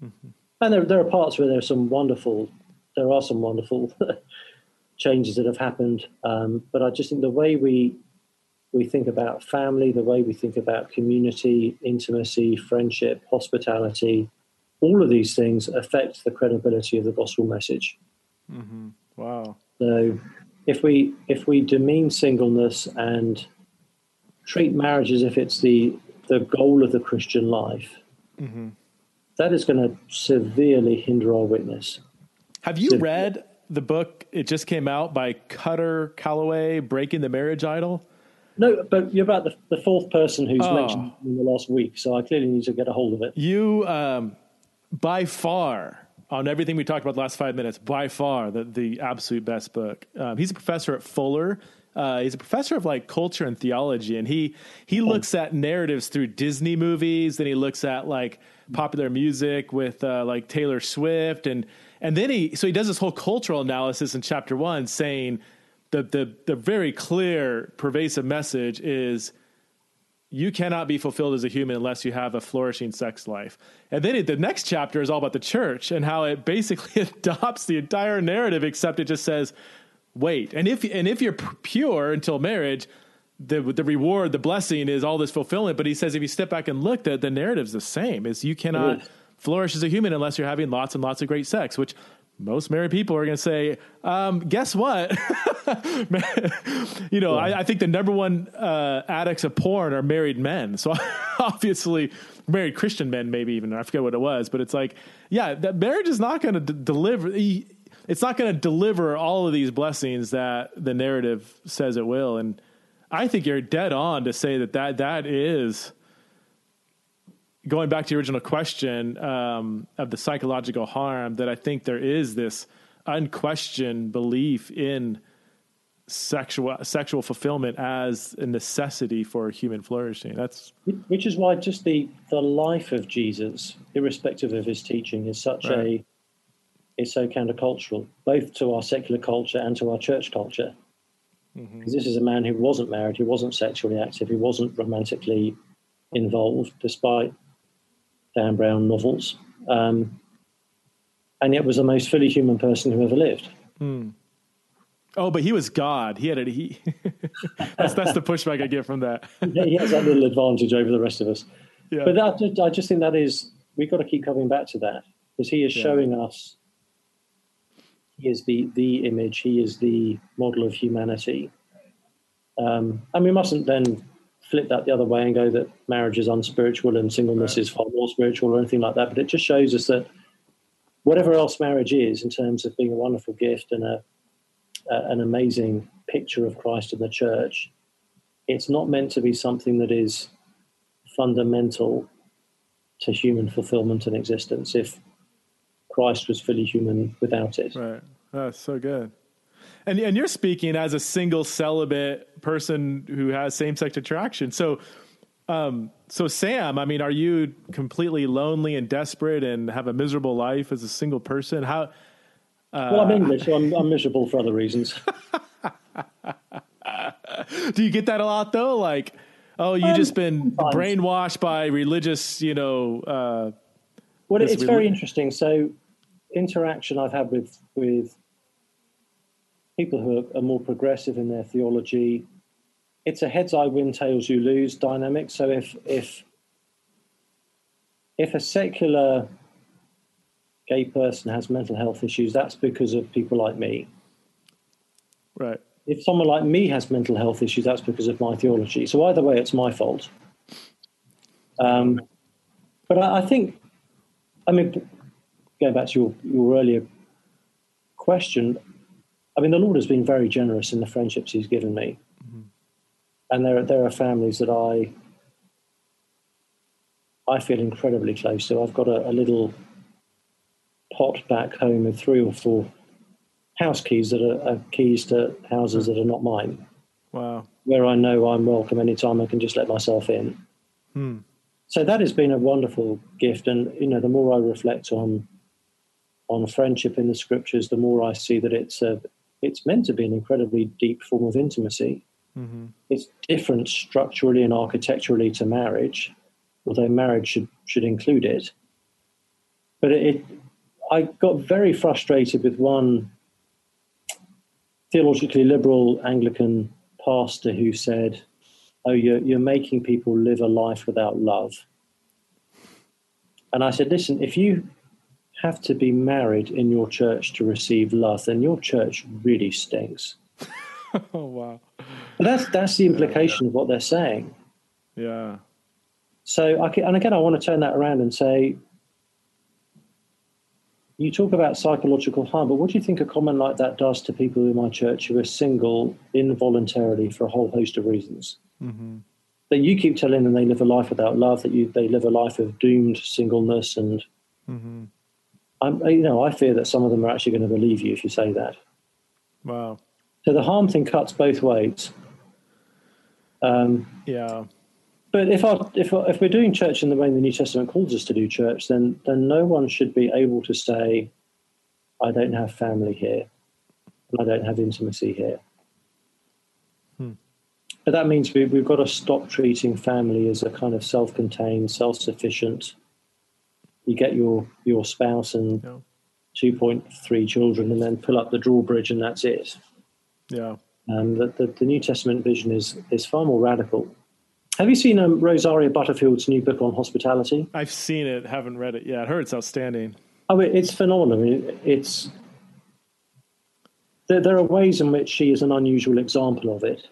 Mm-hmm. And there, there are parts where there are some wonderful, there are some wonderful changes that have happened. Um, but I just think the way we we think about family, the way we think about community, intimacy, friendship, hospitality, all of these things affect the credibility of the gospel message. hmm Wow. So if we if we demean singleness and treat marriage as if it's the the goal of the Christian life, hmm that is going to severely hinder our witness. Have you read the book it just came out by Kutter Callaway, Breaking the Marriage Idol? No, but you're about the, the fourth person who's oh. mentioned in the last week, so I clearly need to get a hold of it. You, um, by far, on everything we talked about the last five minutes, by far the, the absolute best book. Um, he's a professor at Fuller. Uh, he's a professor of like culture and theology, and he he oh. looks at narratives through Disney movies. Then he looks at like popular music with uh, like Taylor Swift, and and then he so he does this whole cultural analysis in chapter one, saying the the the very clear, pervasive message is you cannot be fulfilled as a human unless you have a flourishing sex life. And then it, the next chapter is all about the church and how it basically adopts the entire narrative, except it just says, wait. And if and if you're pure until marriage, the the reward, the blessing is all this fulfillment. But he says if you step back and look, the the narrative's the same. Is you cannot flourish as a human unless you're having lots and lots of great sex, which most married people are going to say, um, guess what? you know, yeah. I, I, think the number one uh, addicts of porn are married men. So obviously, married Christian men, maybe even. I forget what it was, but it's like, yeah, that marriage is not going to d- deliver. It's not going to deliver all of these blessings that the narrative says it will. And I think you're dead on to say that that, that is going back to the original question um, of the psychological harm, that I think there is this unquestioned belief in sexual sexual fulfillment as a necessity for human flourishing. That's which is why just the the life of Jesus, irrespective of his teaching, is such right. a is so countercultural, both to our secular culture and to our church culture. Because mm-hmm. this is a man who wasn't married, who wasn't sexually active, who wasn't romantically involved, despite Dan Brown novels, um, and yet was the most fully human person who ever lived. Mm. Oh, but he was God. He had it. He that's that's the pushback I get from that. yeah, he has that little advantage over the rest of us. Yeah. But that, I just think that is we've got to keep coming back to that because he is yeah. showing us. He is the the image. He is the model of humanity. Um, and we mustn't then flip that the other way and go that marriage is unspiritual and singleness right. is far more spiritual or anything like that. But it just shows us that whatever else marriage is in terms of being a wonderful gift and a, a, an amazing picture of Christ and the church, it's not meant to be something that is fundamental to human fulfillment and existence if Christ was fully human without it. Right. That's so good. And and you're speaking as a single celibate person who has same sex attraction. So um so Sam, I mean, are you completely lonely and desperate and have a miserable life as a single person? How uh, Well, I'm English, so I'm, I'm miserable for other reasons. Do you get that a lot though? Like, oh, you um, just been sometimes. brainwashed by religious, you know. Uh, well, it's very interesting. So, interaction I've had with with people who are, more progressive in their theology. It's a heads I win, tails you lose dynamic. So if if if a secular gay person has mental health issues, that's because of people like me. Right. If someone like me has mental health issues, that's because of my theology. So either way, it's my fault. Um, but I, I, think, I mean, going back to your, your earlier question, I mean, the Lord has been very generous in the friendships He's given me, mm-hmm. and there there are families that I I feel incredibly close to. I've got a, a little pot back home with three or four house keys that are, are keys to houses that are not mine. Wow! Where I know I'm welcome anytime, I can just let myself in. Hmm. So that has been a wonderful gift, and you know, the more I reflect on on friendship in the scriptures, the more I see that it's a it's meant to be an incredibly deep form of intimacy. Mm-hmm. It's different structurally and architecturally to marriage, although marriage should should include it. But it, it I got very frustrated with one theologically liberal Anglican pastor who said, "Oh, you're you're making people live a life without love." And I said, "Listen, if you have to be married in your church to receive love, then your church really stinks. oh wow! But that's that's the implication yeah. of what they're saying. Yeah. So I can, and again, I want to turn that around and say, you talk about psychological harm, but what do you think a comment like that does to people in my church who are single involuntarily for a whole host of reasons? Mm-hmm. That you keep telling them they live a life without love, that you they live a life of doomed singleness, and mm-hmm. I'm, you know, I fear that some of them are actually going to believe you if you say that. Wow. So the harm thing cuts both ways. Um, yeah. But if our, if if we're doing church in the way the New Testament calls us to do church, then then no one should be able to say, "I don't have family here, and I don't have intimacy here." Hmm. But that means we, we've got to stop treating family as a kind of self-contained, self-sufficient. You get your your spouse and yeah. two point three children, and then pull up the drawbridge, and that's it. Yeah. Um, the, the, the New Testament vision is is far more radical have you seen um, Rosaria Butterfield's new book on hospitality? I've seen it, haven't read it yet. I heard it's outstanding. Oh, it's phenomenal. I mean, it's there, there, are ways in which she is an unusual example of it.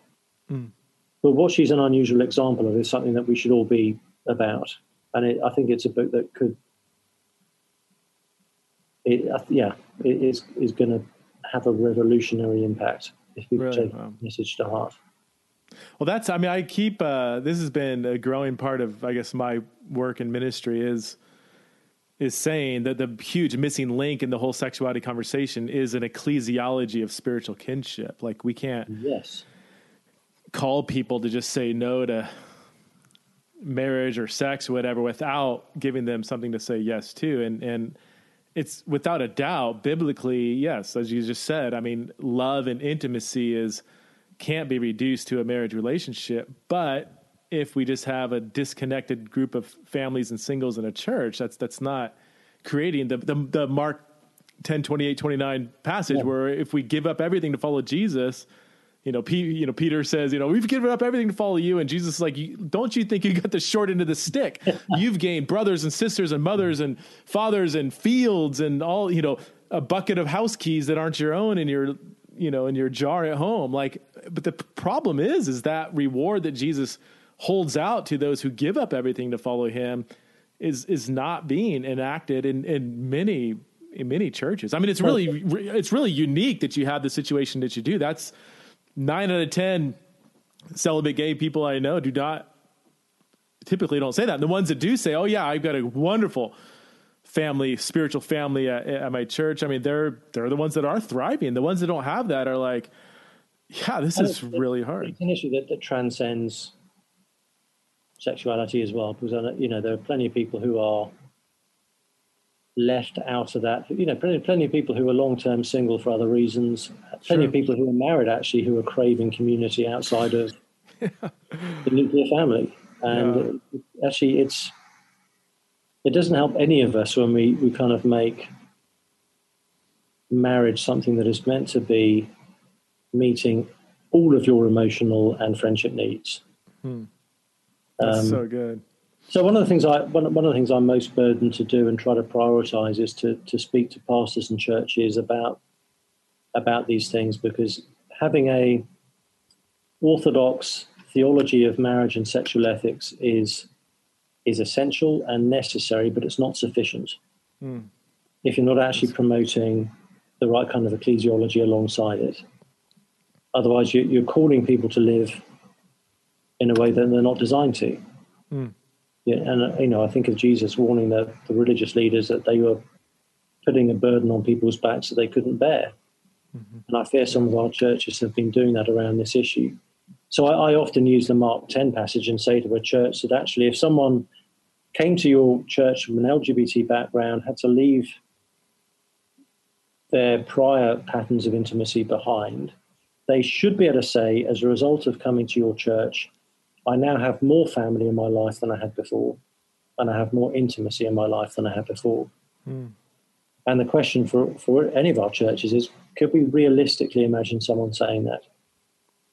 Mm. But what she's an unusual example of is something that we should all be about. And it, I think it's a book that could, it, yeah, it is, is going to have a revolutionary impact if people really? take wow. message to heart. Well, that's, I mean, I keep, uh, this has been a growing part of, I guess, my work in ministry is, is saying that the huge missing link in the whole sexuality conversation is an ecclesiology of spiritual kinship. Like we can't yes. call people to just say no to marriage or sex or whatever without giving them something to say yes to. And, and it's without a doubt, biblically, yes, as you just said, I mean, love and intimacy is, can't be reduced to a marriage relationship. But if we just have a disconnected group of families and singles in a church, that's that's not creating the the, the Mark 10, 28, 29 passage yeah. where if we give up everything to follow Jesus, you know, P, you know, Peter says, you know, we've given up everything to follow you, and Jesus is like, don't you think you got the short end of the stick? You've gained brothers and sisters and mothers and fathers and fields and all, you know, a bucket of house keys that aren't your own, in you're you know, in your jar at home. Like, but the problem is, is that reward that Jesus holds out to those who give up everything to follow him is, is not being enacted in, in many, in many churches. I mean, it's really, it's really unique that you have the situation that you do. That's nine out of 10 celibate gay people I know do not typically don't say that. And the ones that do say, "Oh yeah, I've got a wonderful family, spiritual family at, at, my church. I mean, they're they're the ones that are thriving. The ones that don't have that are like, yeah, this is really hard. It's an issue that, that transcends sexuality as well, because you know there are plenty of people who are left out of that. You know, plenty, plenty of people who are long term single for other reasons. Plenty of people who are married actually who are craving community outside of yeah. the nuclear family. And yeah. actually, it's it doesn't help any of us when we, we kind of make marriage something that is meant to be meeting all of your emotional and friendship needs. Hmm. That's um, so good. So one of the things I one, one of the things I'm most burdened to do and try to prioritize is to to speak to pastors and churches about about these things because having a orthodox theology of marriage and sexual ethics is is essential and necessary, but it's not sufficient. Mm. If you're not actually promoting the right kind of ecclesiology alongside it. Otherwise, you, are calling people to live in a way that they're not designed to. Mm. Yeah, and you know, I think of Jesus warning the, the religious leaders that they were putting a burden on people's backs that they couldn't bear. Mm-hmm. And I fear some of our churches have been doing that around this issue. So I, I, often use the Mark 10 passage and say to a church that actually, if someone came to your church from an LGBT background, had to leave their prior patterns of intimacy behind, they should be able to say, as a result of coming to your church, I now have more family in my life than I had before, and I have more intimacy in my life than I had before. Mm. And the question for, for any of our churches is could we realistically imagine someone saying that?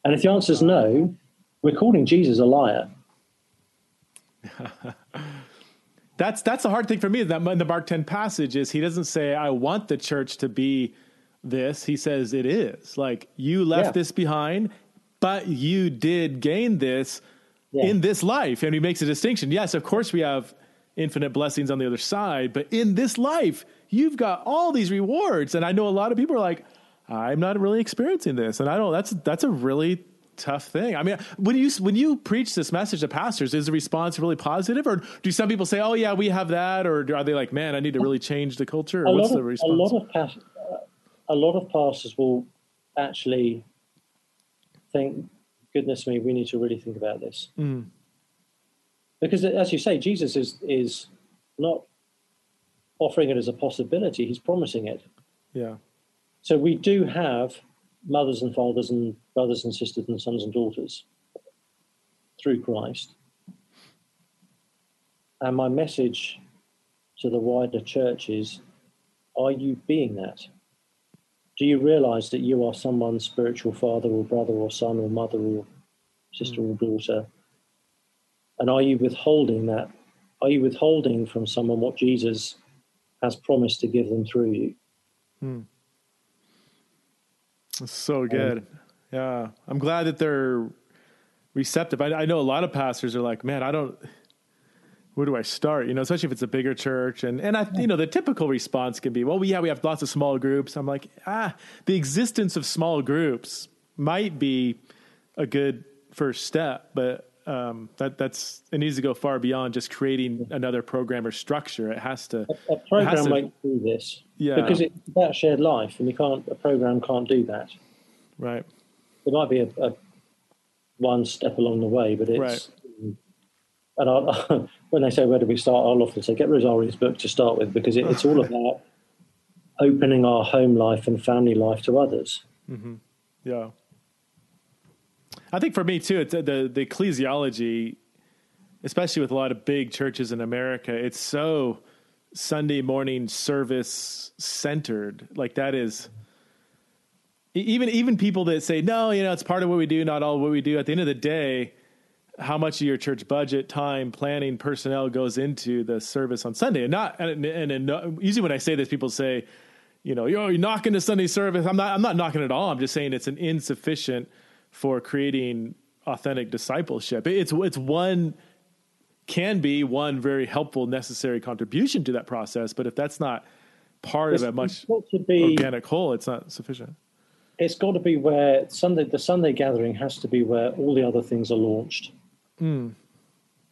And if the answer is no, we're calling Jesus a liar. that's that's the hard thing for me. That in the Mark ten passage is he doesn't say I want the church to be this. He says it is like you left yeah. this behind, but you did gain this yeah. in this life, and he makes a distinction. Yes, of course we have infinite blessings on the other side, but in this life you've got all these rewards. And I know a lot of people are like, I'm not really experiencing this. And I don't, that's, that's a really tough thing. I mean, when you, when you preach this message to pastors, is the response really positive or do some people say, oh yeah, we have that? Or are they like, man, I need to really change the culture? Or what's of, the response? A lot of, past, a lot of pastors will actually think, goodness me, we need to really think about this. Mm. Because as you say, Jesus is, is not offering it as a possibility, he's promising it. Yeah. So we do have mothers and fathers and brothers and sisters and sons and daughters through Christ. And my message to the wider church is are you being that? Do you realize that you are someone's spiritual father or brother or son or mother or sister mm. or daughter? And are you withholding that? Are you withholding from someone what Jesus has promised to give them through you? Hmm. So good. Um, yeah. I'm glad that they're receptive. I, I, know a lot of pastors are like, man, I don't, where do I start? You know, especially if it's a bigger church. And, and I, you know, the typical response can be, well, we, yeah, we have lots of small groups. I'm like, ah, the existence of small groups might be a good first step, but um, that that's it needs to go far beyond just creating another program or structure. It has to. A, a program to, might do this, yeah, because it's about shared life, and you can't. A program can't do that. Right. There might be a, a one step along the way, but it's. Right. And I, when they say where do we start, I'll often say get Rosaria's book to start with because it, it's all about opening our home life and family life to others. Mm-hmm. Yeah. I think for me too, it's uh, the the ecclesiology, especially with a lot of big churches in America, it's so Sunday morning service centered. Like that is even even people that say no, you know, it's part of what we do, not all what we do. At the end of the day, how much of your church budget, time, planning, personnel goes into the service on Sunday? And not and, and, and uh, usually when I say this, people say, you know, you're, you're knocking the Sunday service. I'm not. I'm not knocking it all. I'm just saying it's an insufficient for creating authentic discipleship. It's it's one can be one very helpful, necessary contribution to that process. But if that's not part it's, of a much be, organic whole, it's not sufficient. It's got to be where Sunday the Sunday gathering has to be where all the other things are launched. Mm.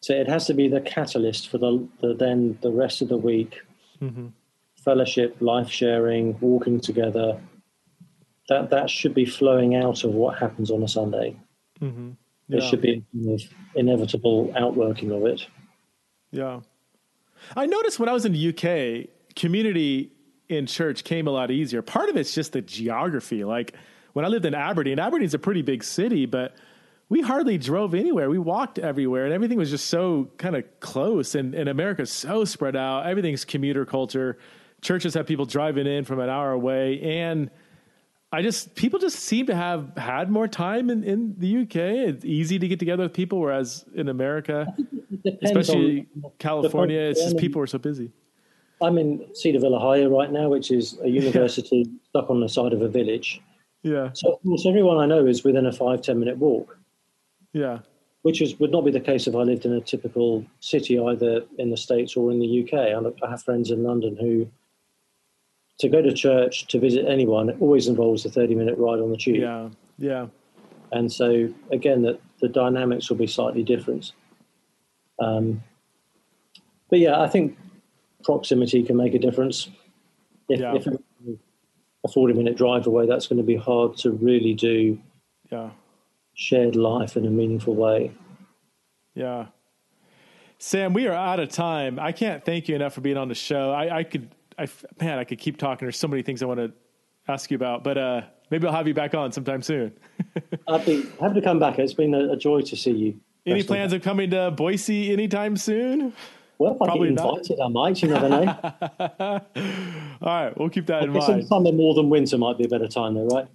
So it has to be the catalyst for the, the then the rest of the week. Mm-hmm. Fellowship, life sharing, walking together, that that should be flowing out of what happens on a Sunday. Mm-hmm. Yeah. There should be a kind of inevitable outworking of it. Yeah, I noticed when I was in the UK, community in church came a lot easier. Part of it's just the geography. Like when I lived in Aberdeen, Aberdeen's a pretty big city, but we hardly drove anywhere. We walked everywhere, and everything was just so kind of close. And, and America's so spread out. Everything's commuter culture. Churches have people driving in from an hour away, and I just people just seem to have had more time in, in the UK. It's easy to get together with people, whereas in America, especially California, it's just people are so busy. I'm in Cedarville right now, which is a university yeah. stuck on the side of a village. Yeah. So of course, everyone I know is within a five ten minute walk. Yeah. Which is would not be the case if I lived in a typical city, either in the states or in the UK. I have friends in London who to go to church to visit anyone it always involves a 30 minute ride on the tube yeah yeah and so again that the dynamics will be slightly different um, but yeah i think proximity can make a difference if, yeah. if a 40 minute drive away that's going to be hard to really do yeah shared life in a meaningful way yeah sam we are out of time i can't thank you enough for being on the show i, I could I man, I could keep talking. There's so many things I want to ask you about, but uh, maybe I'll have you back on sometime soon. I'd be happy to come back. It's been a, a joy to see you. Any plans of coming to Boise anytime soon? Well, if Probably I get invited, not. I might. You never know. All right, we'll keep that I in mind. Summer more than winter might be a better time, though, right?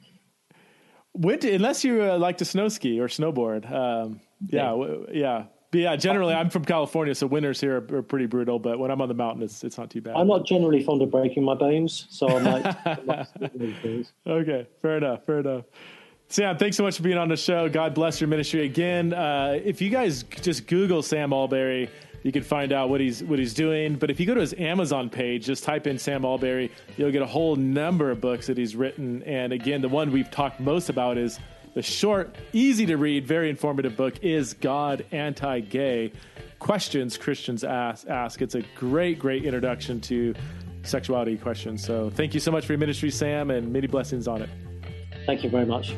Winter, unless you uh, like to snow ski or snowboard. Um, yeah, yeah. W- yeah. But yeah, generally I'm from California, so winters here are, are, pretty brutal. But when I'm on the mountain, it's it's not too bad. I'm not generally fond of breaking my bones, so I might. Okay, fair enough. Fair enough. Sam, thanks so much for being on the show. God bless your ministry again. Uh, if you guys just Google Sam Allberry, you can find out what he's what he's doing. But if you go to his Amazon page, just type in Sam Allberry, you'll get a whole number of books that he's written. And again, the one we've talked most about is the short, easy to read, very informative book is God Anti-Gay? Questions Christians ask. Ask. It's a great, great introduction to sexuality questions. So thank you so much for your ministry, Sam, and many blessings on it. Thank you very much.